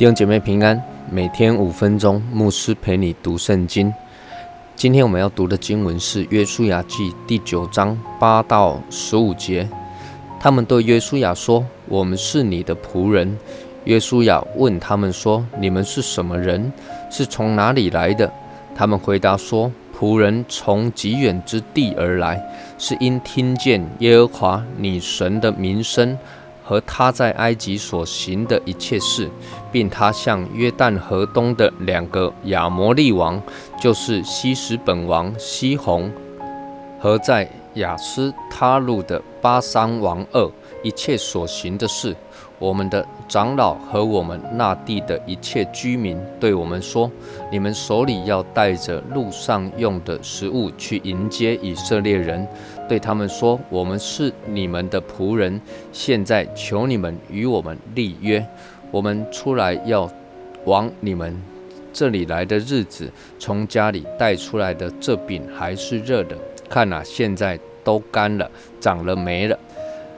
弟兄姐妹平安，每天五分钟，牧师陪你读圣经。今天我们要读的经文是《约书亚记》第九章八到十五节。他们对约书亚说：“我们是你的仆人。”约书亚问他们说：“你们是什么人？是从哪里来的？”他们回答说：“仆人从极远之地而来，是因听见耶和华你神的名声。”和他在埃及所行的一切事，并他向约旦河东的两个亚摩利王，就是西什本王西宏，和在雅斯他路的巴山王二一切所行的事。我们的长老和我们那地的一切居民对我们说：“你们手里要带着路上用的食物去迎接以色列人。”对他们说：“我们是你们的仆人，现在求你们与我们立约。我们出来要往你们这里来的日子，从家里带出来的这饼还是热的。看呐，现在都干了，长了霉了。”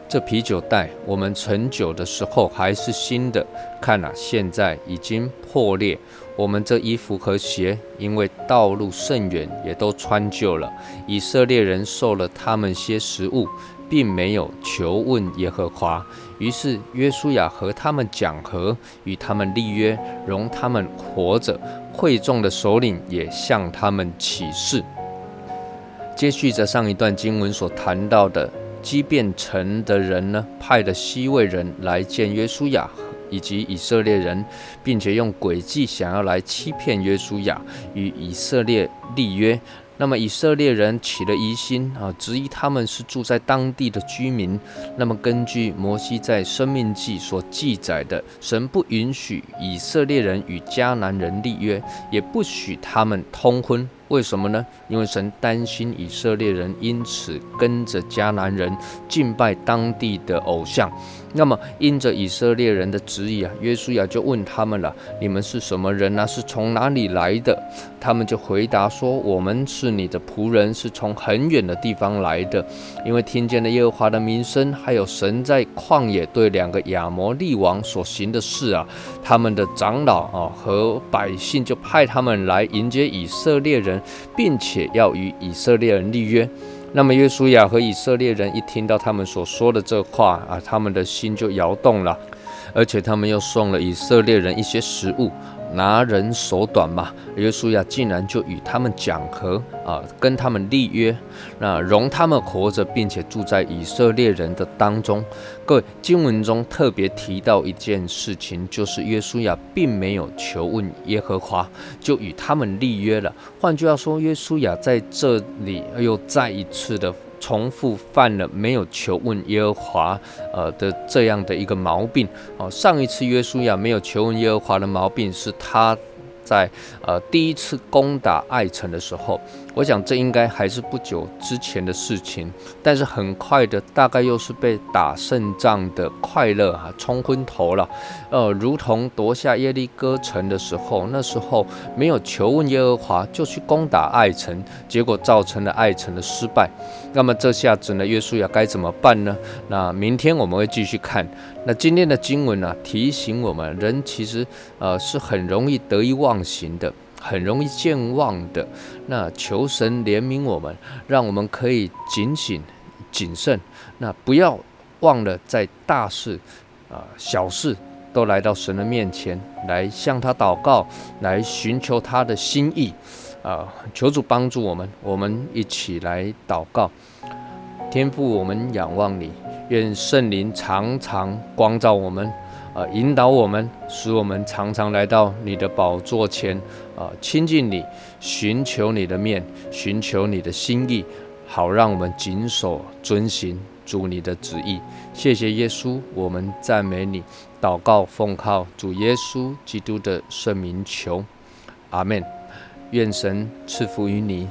这啤酒袋，我们盛酒的时候还是新的，看了现在已经破裂。我们这衣服和鞋，因为道路甚远，也都穿旧了。以色列人受了他们些食物，并没有求问耶和华。于是约书亚和他们讲和，与他们立约，容他们活着。会众的首领也向他们起誓。接续着上一段经文所谈到的。基变城的人呢，派的西魏人来见约书亚以及以色列人，并且用诡计想要来欺骗约书亚，与以色列立约。那么以色列人起了疑心啊，质疑他们是住在当地的居民。那么根据摩西在生命记所记载的，神不允许以色列人与迦南人立约，也不许他们通婚。为什么呢？因为神担心以色列人因此跟着迦南人敬拜当地的偶像。那么因着以色列人的旨意啊，约书亚就问他们了：“你们是什么人呢？是从哪里来的？”他们就回答说：“我们是你的仆人，是从很远的地方来的。因为听见了耶和华的名声，还有神在旷野对两个亚摩利王所行的事啊，他们的长老啊和百姓就派他们来迎接以色列人。”并且要与以色列人立约，那么约书亚和以色列人一听到他们所说的这话啊，他们的心就摇动了，而且他们又送了以色列人一些食物。拿人手短嘛，约书亚竟然就与他们讲和啊，跟他们立约，那容他们活着，并且住在以色列人的当中。各位经文中特别提到一件事情，就是约书亚并没有求问耶和华，就与他们立约了。换句话说，约书亚在这里又再一次的。重复犯了没有求问耶和华，呃的这样的一个毛病哦。上一次约书亚没有求问耶和华的毛病是他。在呃第一次攻打爱城的时候，我想这应该还是不久之前的事情。但是很快的，大概又是被打胜仗的快乐啊冲昏头了。呃，如同夺下耶利哥城的时候，那时候没有求问耶和华就去攻打爱城，结果造成了爱城的失败。那么这下子呢，约书亚该怎么办呢？那明天我们会继续看。那今天的经文呢，提醒我们，人其实呃是很容易得意忘忘形的，很容易健忘的。那求神怜悯我们，让我们可以警醒、谨慎。那不要忘了，在大事啊、小事都来到神的面前，来向他祷告，来寻求他的心意。啊，求主帮助我们，我们一起来祷告。天父，我们仰望你。愿圣灵常常光照我们，呃，引导我们，使我们常常来到你的宝座前，啊，亲近你，寻求你的面，寻求你的心意，好让我们谨守遵行主你的旨意。谢谢耶稣，我们赞美你，祷告奉靠主耶稣基督的圣名求，阿门。愿神赐福于你。